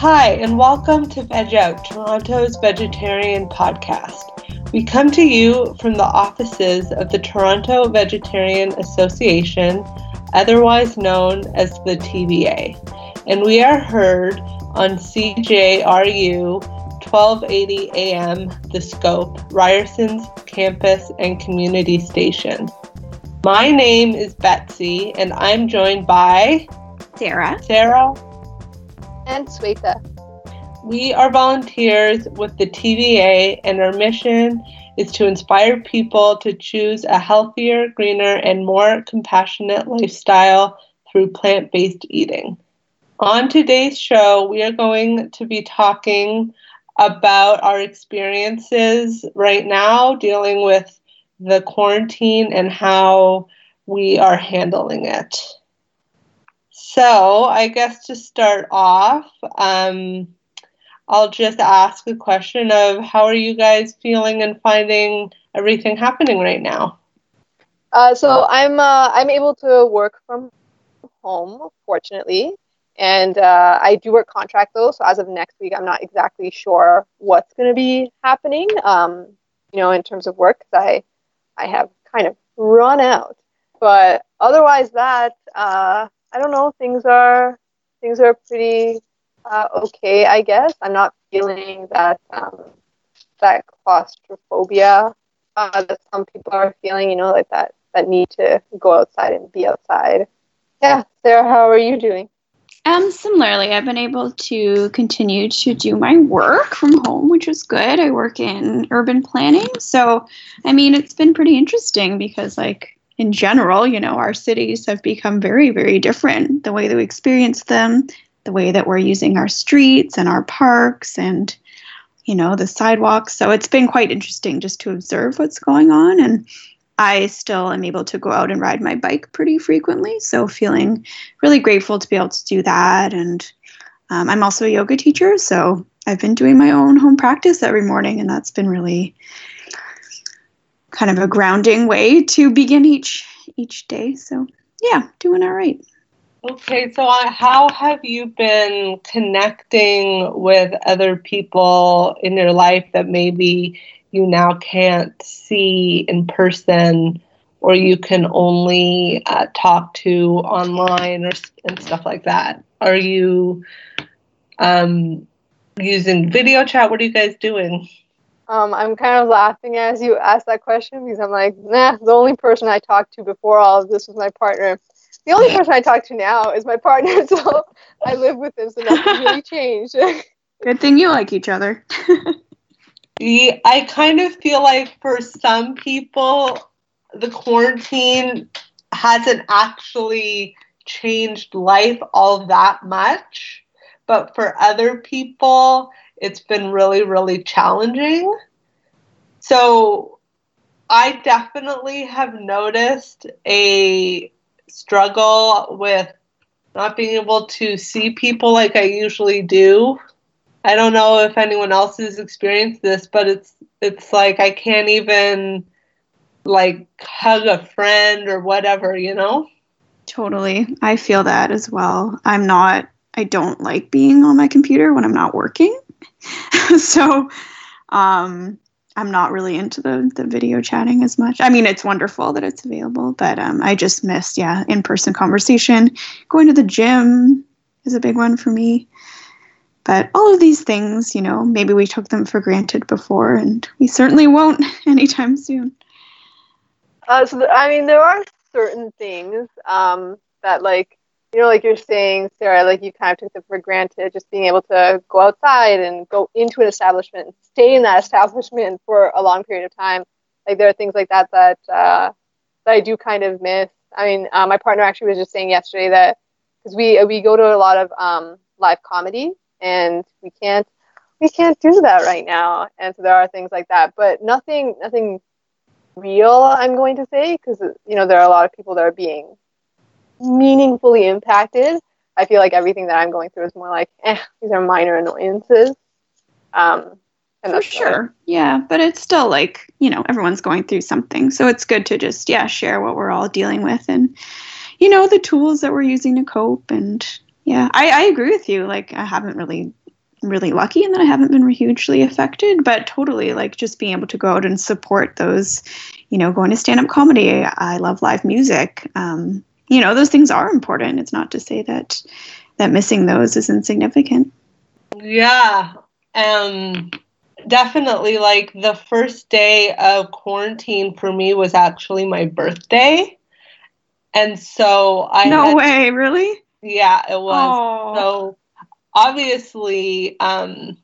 Hi, and welcome to Veg Out, Toronto's vegetarian podcast. We come to you from the offices of the Toronto Vegetarian Association, otherwise known as the TVA, and we are heard on CJRU 1280 AM The Scope, Ryerson's campus and community station. My name is Betsy, and I'm joined by Sarah. Sarah and Sweta. We are volunteers with the TVA, and our mission is to inspire people to choose a healthier, greener, and more compassionate lifestyle through plant based eating. On today's show, we are going to be talking about our experiences right now dealing with the quarantine and how we are handling it. So, I guess to start off, um, I'll just ask a question of how are you guys feeling and finding everything happening right now? Uh, so I'm uh, I'm able to work from home, fortunately, and uh, I do work contract though. So as of next week, I'm not exactly sure what's going to be happening. Um, you know, in terms of work, I I have kind of run out. But otherwise, that uh, I don't know. Things are things are pretty uh, okay, I guess. I'm not feeling that um, that claustrophobia uh, that some people are feeling. You know, like that that need to go outside and be outside. Yeah, Sarah, how are you doing? Um, similarly, I've been able to continue to do my work from home, which is good. I work in urban planning, so I mean, it's been pretty interesting because, like, in general, you know, our cities have become very, very different. The way that we experience them, the way that we're using our streets and our parks and you know the sidewalks. So it's been quite interesting just to observe what's going on. And i still am able to go out and ride my bike pretty frequently. So feeling really grateful to be able to do that. And um, i'm also a yoga teacher. So i've been doing my own home practice every morning. And that's been really kind of a grounding way to begin each each day. So yeah doing all right Okay, so how have you been connecting with other people in your life that maybe you now can't see in person or you can only uh, talk to online or and stuff like that? Are you um, using video chat? What are you guys doing? Um, I'm kind of laughing as you ask that question because I'm like, nah, the only person I talked to before all of this was my partner the only person I talk to now is my partner, so I live with him, so nothing really changed. Good thing you like each other. I kind of feel like for some people, the quarantine hasn't actually changed life all that much. But for other people, it's been really, really challenging. So I definitely have noticed a struggle with not being able to see people like I usually do. I don't know if anyone else has experienced this, but it's it's like I can't even like hug a friend or whatever, you know? Totally. I feel that as well. I'm not I don't like being on my computer when I'm not working. so um I'm not really into the the video chatting as much. I mean, it's wonderful that it's available, but um, I just miss yeah in person conversation. Going to the gym is a big one for me. But all of these things, you know, maybe we took them for granted before, and we certainly won't anytime soon. Uh, so I mean, there are certain things um, that like you know, like you're saying, Sarah, like you kind of took it for granted, just being able to go outside and go into an establishment and stay in that establishment for a long period of time. Like there are things like that that uh, that I do kind of miss. I mean, uh, my partner actually was just saying yesterday that because we we go to a lot of um, live comedy and we can't we can't do that right now. And so there are things like that, but nothing, nothing real. I'm going to say because you know there are a lot of people that are being meaningfully impacted. I feel like everything that I'm going through is more like, eh, these are minor annoyances. Um, and For sure. Yeah. But it's still like, you know, everyone's going through something. So it's good to just, yeah, share what we're all dealing with and, you know, the tools that we're using to cope. And yeah, I, I agree with you. Like, I haven't really, really lucky and that I haven't been hugely affected, but totally like just being able to go out and support those, you know, going to stand up comedy. I love live music. Um, you know, those things are important. It's not to say that, that missing those is insignificant. Yeah. Um, definitely like the first day of quarantine for me was actually my birthday. And so I No had, way, really? Yeah, it was. Aww. So obviously um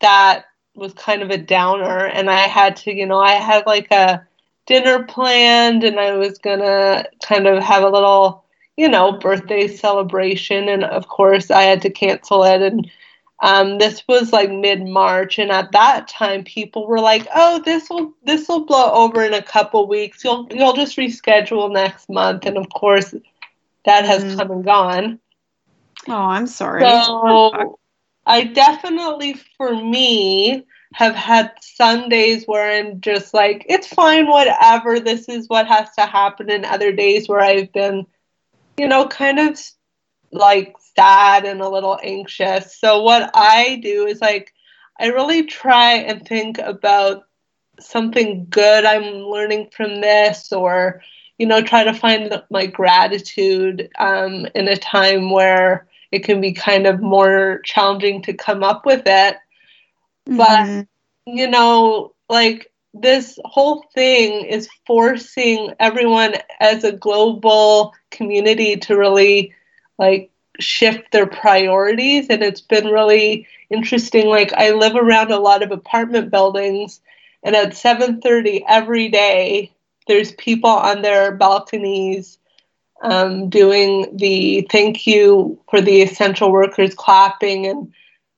that was kind of a downer and I had to, you know, I had like a dinner planned and I was to kind of have a little, you know, birthday celebration and of course I had to cancel it and um, this was like mid March, and at that time, people were like, "Oh, this will this will blow over in a couple weeks. You'll you'll just reschedule next month." And of course, that has mm. come and gone. Oh, I'm sorry. So I definitely, for me, have had Sundays where I'm just like, it's fine, whatever. This is what has to happen. And other days where I've been, you know, kind of like sad and a little anxious. So what I do is like I really try and think about something good I'm learning from this or you know try to find my gratitude um, in a time where it can be kind of more challenging to come up with it mm-hmm. but you know like this whole thing is forcing everyone as a global community to really like shift their priorities and it's been really interesting like i live around a lot of apartment buildings and at 7.30 every day there's people on their balconies um, doing the thank you for the essential workers clapping and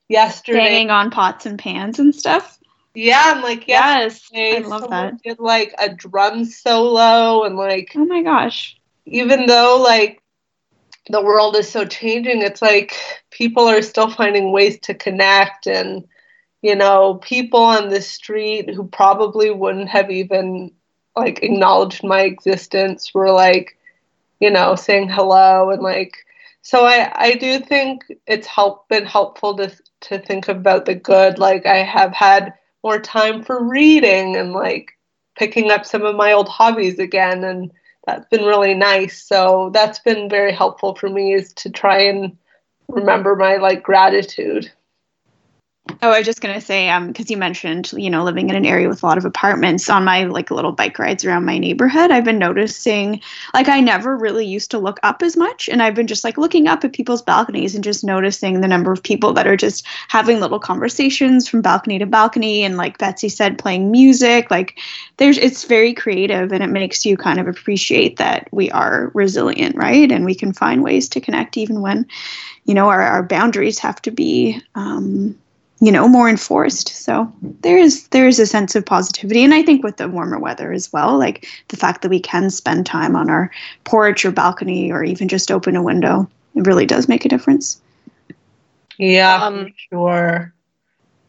yesterday. Banging on pots and pans and stuff? Yeah i'm like yes. I love that. did like a drum solo and like oh my gosh. even though like the world is so changing it's like people are still finding ways to connect and you know people on the street who probably wouldn't have even like acknowledged my existence were like you know saying hello and like so i i do think it's help been helpful to to think about the good like i have had more time for reading and like picking up some of my old hobbies again and that's been really nice. So that's been very helpful for me is to try and remember my like gratitude. Oh, I was just gonna say, um, because you mentioned, you know, living in an area with a lot of apartments. On my like little bike rides around my neighborhood, I've been noticing, like, I never really used to look up as much, and I've been just like looking up at people's balconies and just noticing the number of people that are just having little conversations from balcony to balcony, and like Betsy said, playing music. Like, there's, it's very creative, and it makes you kind of appreciate that we are resilient, right? And we can find ways to connect even when, you know, our, our boundaries have to be. Um, you know more enforced. So there is there is a sense of positivity. And i think with the warmer weather as well like the fact that we can spend time on our porch or balcony or even just open a window it really does make a difference. Yeah um, sure.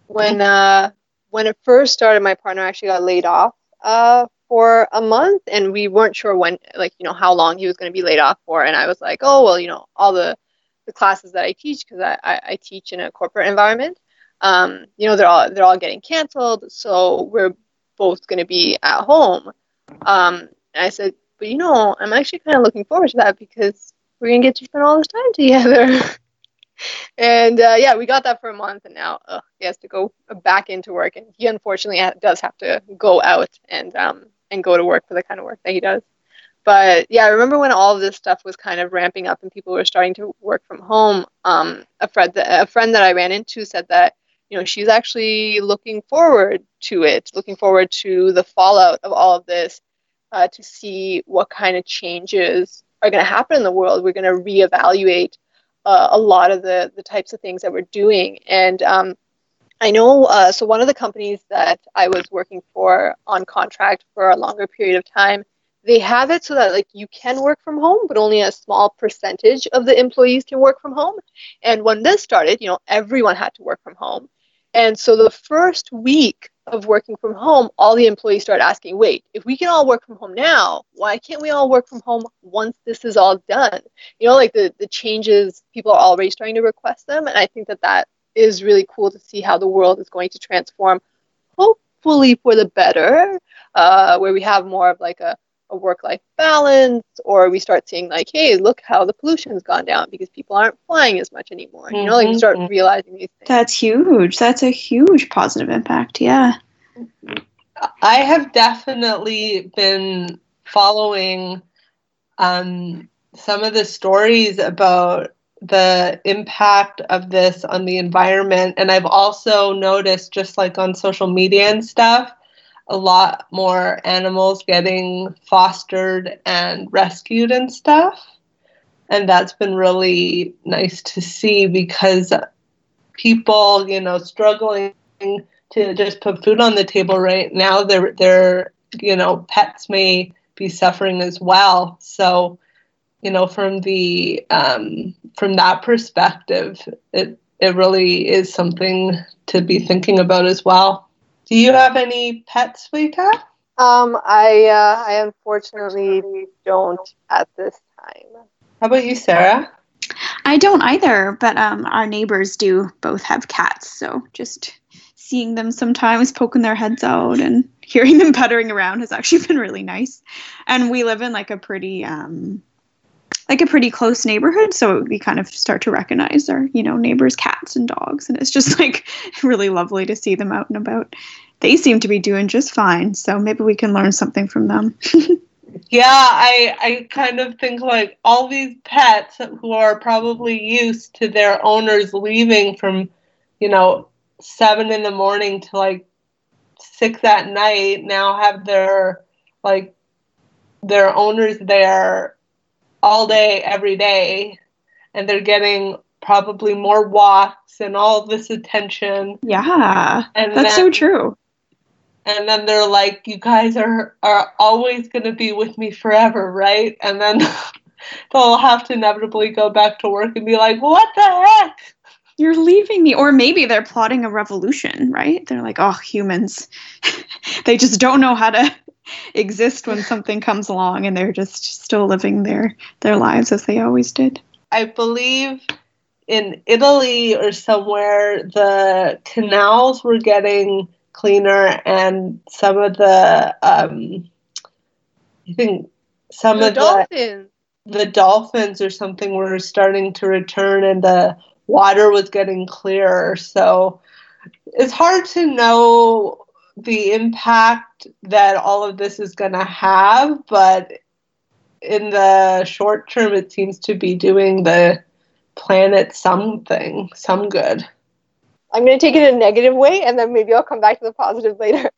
when uh when it first started my partner actually got laid off uh for a month and we weren't sure when like you know how long he was going to be laid off for. And i was like oh well you know all the the classes that i teach because I, I, I teach in a corporate environment um, you know, they're all they're all getting canceled, so we're both going to be at home. Um, and I said, but you know, I'm actually kind of looking forward to that because we're gonna get to spend all this time together. and uh, yeah, we got that for a month, and now ugh, he has to go back into work, and he unfortunately does have to go out and um, and go to work for the kind of work that he does. But yeah, I remember when all of this stuff was kind of ramping up and people were starting to work from home. Um, a friend, a friend that I ran into said that you know she's actually looking forward to it looking forward to the fallout of all of this uh, to see what kind of changes are going to happen in the world we're going to reevaluate uh, a lot of the the types of things that we're doing and um, I know, uh, so one of the companies that I was working for on contract for a longer period of time, they have it so that like you can work from home, but only a small percentage of the employees can work from home. And when this started, you know, everyone had to work from home. And so the first week of working from home, all the employees started asking, wait, if we can all work from home now, why can't we all work from home once this is all done? You know, like the, the changes, people are already starting to request them. And I think that that is really cool to see how the world is going to transform, hopefully for the better, uh, where we have more of like a, a work life balance, or we start seeing like, hey, look how the pollution's gone down because people aren't flying as much anymore. You know, like we start Mhm. realizing these things. That's huge. That's a huge positive impact. Yeah. I have definitely been following um, some of the stories about the impact of this on the environment. And I've also noticed, just like on social media and stuff, a lot more animals getting fostered and rescued and stuff. And that's been really nice to see because people, you know, struggling to just put food on the table right now, their their you know pets may be suffering as well. So, you know, from the um, from that perspective, it it really is something to be thinking about as well. Do you have any pets, Sweta? Um, I uh, I unfortunately don't at this time. How about you, Sarah? I don't either, but um, our neighbors do both have cats. So just seeing them sometimes poking their heads out and hearing them puttering around has actually been really nice. And we live in like a pretty um, like a pretty close neighborhood, so we kind of start to recognize our you know neighbors' cats and dogs, and it's just like really lovely to see them out and about. They seem to be doing just fine, so maybe we can learn something from them. Yeah, I I kind of think like all these pets who are probably used to their owners leaving from, you know, seven in the morning to like six at night now have their like their owners there all day every day and they're getting probably more walks and all this attention. Yeah, and that's then, so true. and then they're like you guys are are always going to be with me forever right? And then they'll have to inevitably go back to work and be like what the heck? You're leaving me. Or maybe they're plotting a revolution right? They're like oh humans. They just don't know how to exist when something comes along and they're just still living their their lives as they always did i believe in italy or somewhere the canals were getting cleaner and some of the um i think some The of the the dolphins or something were starting to return and the water was getting clearer. So it's hard to know the impact that all of this is going to have, but in the short term, it seems to be doing the planet something, some good. I'm going to take it in a negative way, and then maybe I'll come back to the positive later.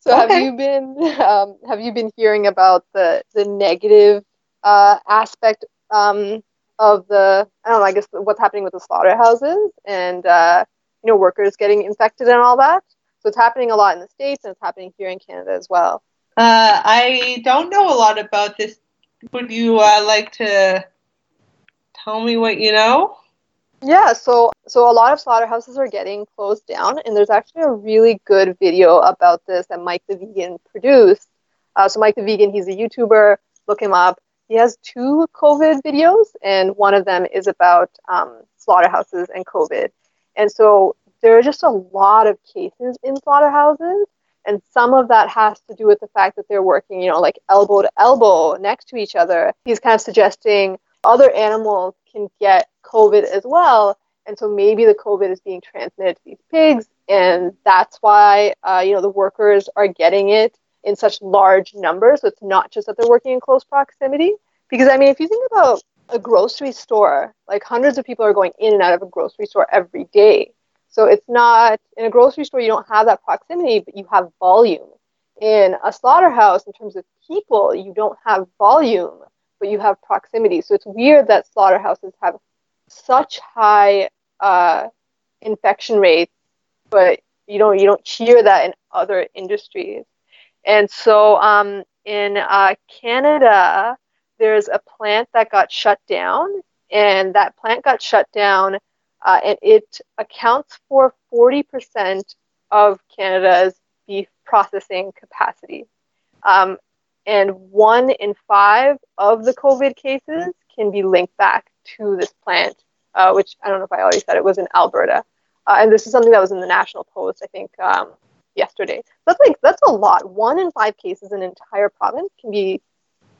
So, have you been um, have you been hearing about the the negative uh, aspect um, of the I don't know I guess what's happening with the slaughterhouses and uh, you know workers getting infected and all that? So it's happening a lot in the states, and it's happening here in Canada as well. Uh, I don't know a lot about this. Would you uh, like to tell me what you know? Yeah, so so a lot of slaughterhouses are getting closed down, and there's actually a really good video about this that Mike the Vegan produced. Uh, so Mike the Vegan, he's a YouTuber. Look him up. He has two COVID videos, and one of them is about um, slaughterhouses and COVID. And so there are just a lot of cases in slaughterhouses, and some of that has to do with the fact that they're working, you know, like elbow to elbow next to each other. He's kind of suggesting other animals can get COVID as well, and so maybe the COVID is being transmitted to these pigs, and that's why uh, you know the workers are getting it in such large numbers. So it's not just that they're working in close proximity. Because I mean, if you think about a grocery store, like hundreds of people are going in and out of a grocery store every day. So it's not in a grocery store you don't have that proximity, but you have volume. In a slaughterhouse, in terms of people, you don't have volume, but you have proximity. So it's weird that slaughterhouses have such high uh, infection rates but you don't you don't hear that in other industries. And so um, in uh, Canada, there's a plant that got shut down, and that plant got shut down, uh, and it accounts for 40% of Canada's beef processing capacity. Um, and one in five of the COVID cases can be linked back to this plant, uh, which I don't know if I already said it was in Alberta. Uh, and this is something that was in the National Post, I think, um, yesterday. That's like that's a lot. One in five cases in an entire province can be,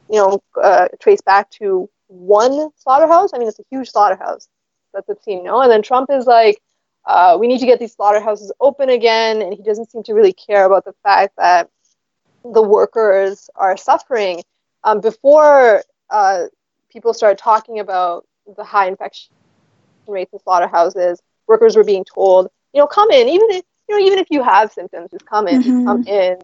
you know, uh, traced back to one slaughterhouse. I mean, it's a huge slaughterhouse. That's obscene, no? And then Trump is like, uh, we need to get these slaughterhouses open again, and he doesn't seem to really care about the fact that the workers are suffering. Um, before uh, people started talking about the high infection rates in slaughterhouses, workers were being told, you know, come in, even if you know, even if you have symptoms, just come in, mm-hmm. just come in.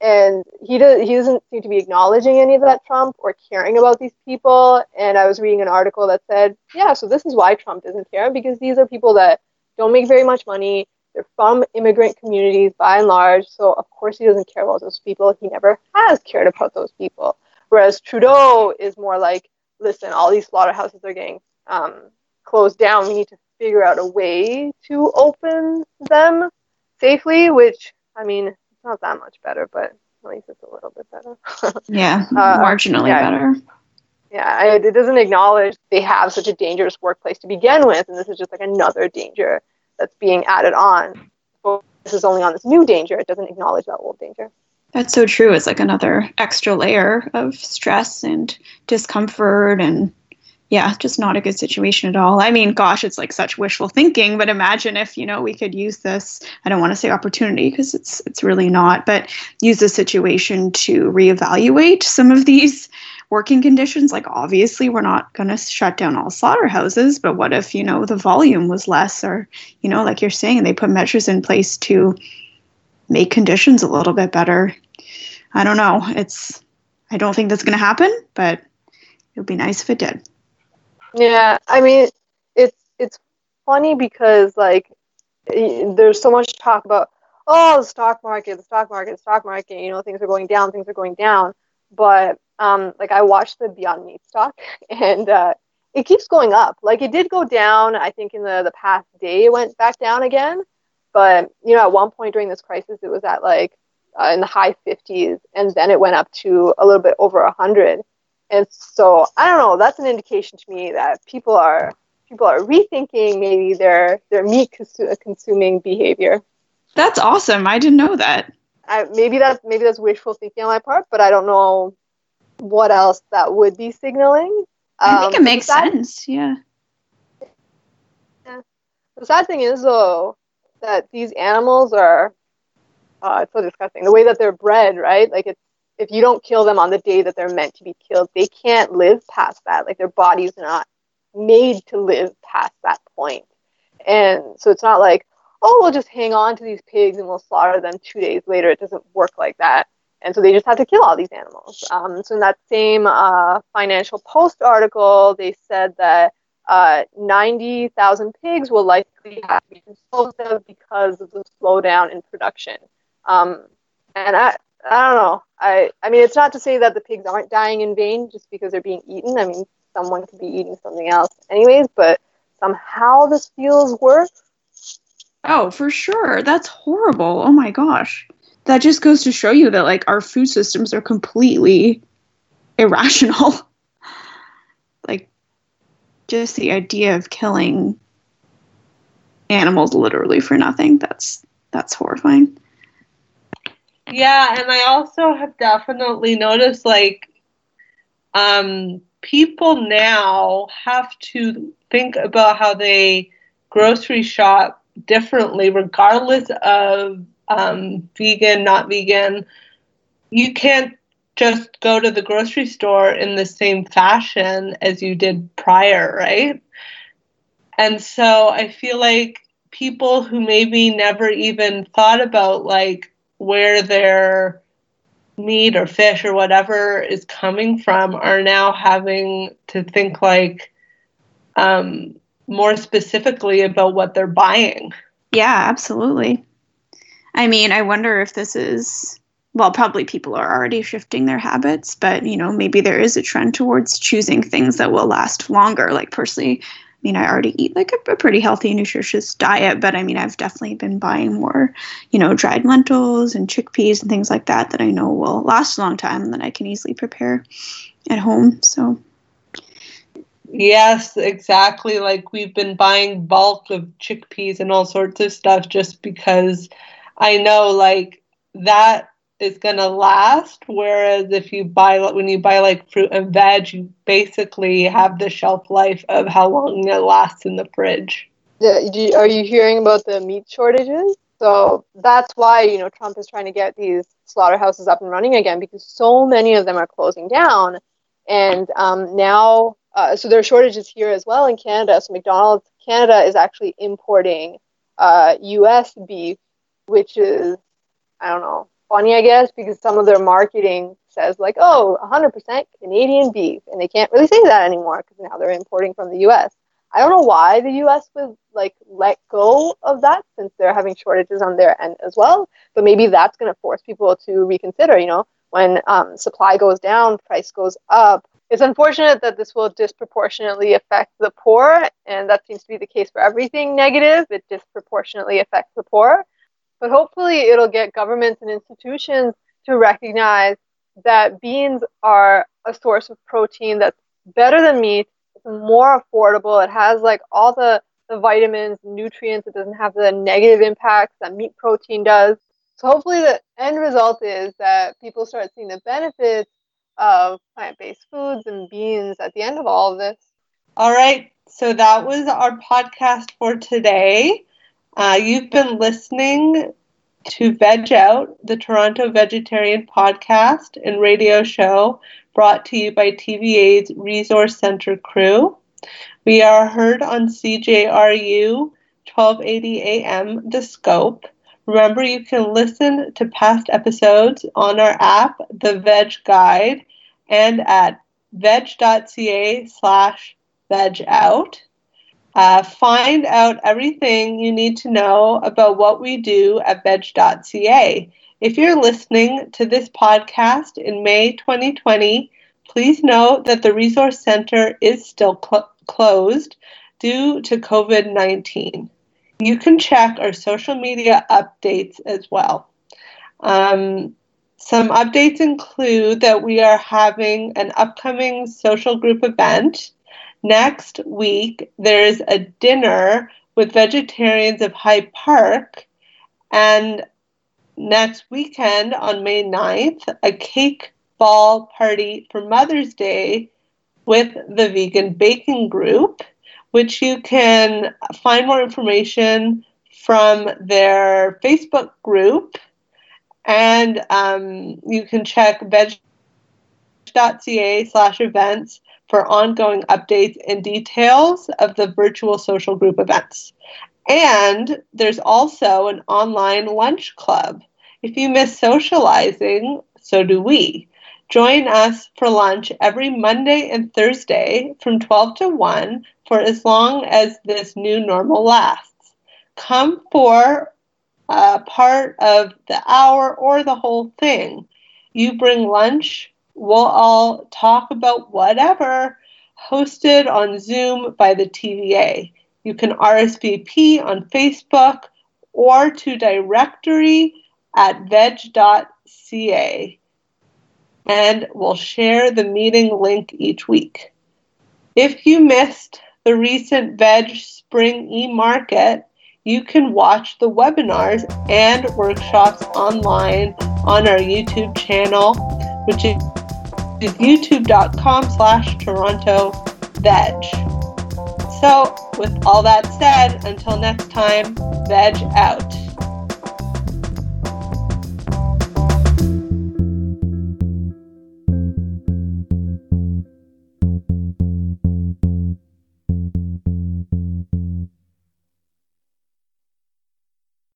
And he does he doesn't seem to be acknowledging any of that Trump or caring about these people. And I was reading an article that said, yeah, so this is why Trump doesn't care because these are people that don't make very much money. They're from immigrant communities by and large. So of course he doesn't care about those people. He never has cared about those people. Whereas Trudeau is more like, listen, all these slaughterhouses are getting um, closed down. We need to figure out a way to open them safely, which I mean, not that much better, but at least it's a little bit better. yeah, uh, marginally yeah, better. Yeah, it doesn't acknowledge they have such a dangerous workplace to begin with, and this is just like another danger that's being added on. this is only on this new danger. It doesn't acknowledge that old danger. That's so true. It's like another extra layer of stress and discomfort and yeah, just not a good situation at all. I mean, gosh, it's like such wishful thinking, but imagine if, you know, we could use this, I don't want to say opportunity because it's it's really not, but use the situation to reevaluate some of these working conditions. Like obviously we're not going to shut down all slaughterhouses, but what if, you know, the volume was less or, you know, like you're saying, they put measures in place to make conditions a little bit better. I don't know. It's I don't think that's going to happen, but it would be nice if it did. Yeah, I mean, it's it's funny because like there's so much talk about oh the stock market, the stock market, the stock market. You know, things are going down, things are going down. But um, like I watched the Beyond Meat stock, and uh, it keeps going up. Like it did go down. I think in the the past day it went back down again. But you know, at one point during this crisis, it was at like uh, in the high 50s, and then it went up to a little bit over 100. And so I don't know. That's an indication to me that people are people are rethinking maybe their their meat consu- consuming behavior. That's awesome. I didn't know that. I, maybe that's maybe that's wishful thinking on my part, but I don't know what else that would be signaling. I think it um, makes sad, sense. Yeah. Yeah. The sad thing is though that these animals are uh, it's so disgusting. The way that they're bred, right? Like it's if you don't kill them on the day that they're meant to be killed, they can't live past that. Like their body's not made to live past that point. And so it's not like, oh, we'll just hang on to these pigs and we'll slaughter them two days later. It doesn't work like that. And so they just have to kill all these animals. Um, so in that same uh, Financial Post article, they said that uh, 90,000 pigs will likely have to be disposed of because of the slowdown in production. Um, and I don't know. I I mean, it's not to say that the pigs aren't dying in vain just because they're being eaten. I mean, someone could be eating something else, anyways. But somehow this feels worse. Oh, for sure. That's horrible. Oh my gosh. That just goes to show you that like our food systems are completely irrational. like just the idea of killing animals literally for nothing. That's that's horrifying. Yeah, and I also have definitely noticed like um, people now have to think about how they grocery shop differently, regardless of um, vegan, not vegan. You can't just go to the grocery store in the same fashion as you did prior, right? And so I feel like people who maybe never even thought about like where their meat or fish or whatever is coming from are now having to think like um, more specifically about what they're buying. Yeah, absolutely. I mean, I wonder if this is well, probably people are already shifting their habits, but you know, maybe there is a trend towards choosing things that will last longer. Like personally, mean, I already eat like a, a, pretty healthy, nutritious diet, but I mean, I've definitely been buying more, you know, dried lentils and chickpeas and things like that that I know will last a long time that I can easily prepare at home. So, yes, exactly. Like we've been buying bulk of chickpeas and all sorts of stuff just because I know like that is going to last. Whereas if you buy, when you buy like fruit and veg, you basically have the shelf life of how long it lasts in the fridge. Yeah, are you hearing about the meat shortages? So that's why you know Trump is trying to get these slaughterhouses up and running again because so many of them are closing down, and um, now uh, so there are shortages here as well in Canada. So McDonald's Canada is actually importing uh, U.S. beef, which is I don't know funny, I guess, because some of their marketing says like, "Oh, 100% Canadian beef," and they can't really say that anymore because now they're importing from the U.S. I don't know why the U.S. would like let go of that since they're having shortages on their end as well. But maybe that's going to force people to reconsider. You know, when um, supply goes down, price goes up. It's unfortunate that this will disproportionately affect the poor, and that seems to be the case for everything negative. It disproportionately affects the poor. But hopefully, it'll get governments and institutions to recognize that beans are a source of protein that's better than meat. It's more affordable. It has like all the, the vitamins, nutrients. It doesn't have the negative impacts that meat protein does. So hopefully, the end result is that people start seeing the benefits of plant-based foods and beans at the end of all of this. All right. So that was our podcast for today. Uh, you've been listening to Veg Out, the Toronto Vegetarian podcast and radio show brought to you by TVA's Resource Center crew. We are heard on CJRU 1280 AM The Scope. Remember, you can listen to past episodes on our app, The Veg Guide, and at veg.ca slash veg out. Uh, find out everything you need to know about what we do at veg.ca. If you're listening to this podcast in May 2020, please note that the Resource Center is still cl- closed due to COVID 19. You can check our social media updates as well. Um, some updates include that we are having an upcoming social group event Next week, there's a dinner with vegetarians of High Park. And next weekend, on May 9th, a cake ball party for Mother's Day with the Vegan Baking Group, which you can find more information from their Facebook group. And um, you can check veg.ca slash events for ongoing updates and details of the virtual social group events. And there's also an online lunch club. If you miss socializing, so do we. Join us for lunch every Monday and Thursday from 12 to 1 for as long as this new normal lasts. Come for a part of the hour or the whole thing. You bring lunch, we'll all talk about whatever hosted on Zoom by the TVA. You can RSVP on Facebook or to directory at veg.ca and we'll share the meeting link each week. If you missed the recent Veg Spring e-market, you can watch the webinars and workshops online on our YouTube channel, which is is youtube.com slash Toronto Veg. So, with all that said, until next time, veg out.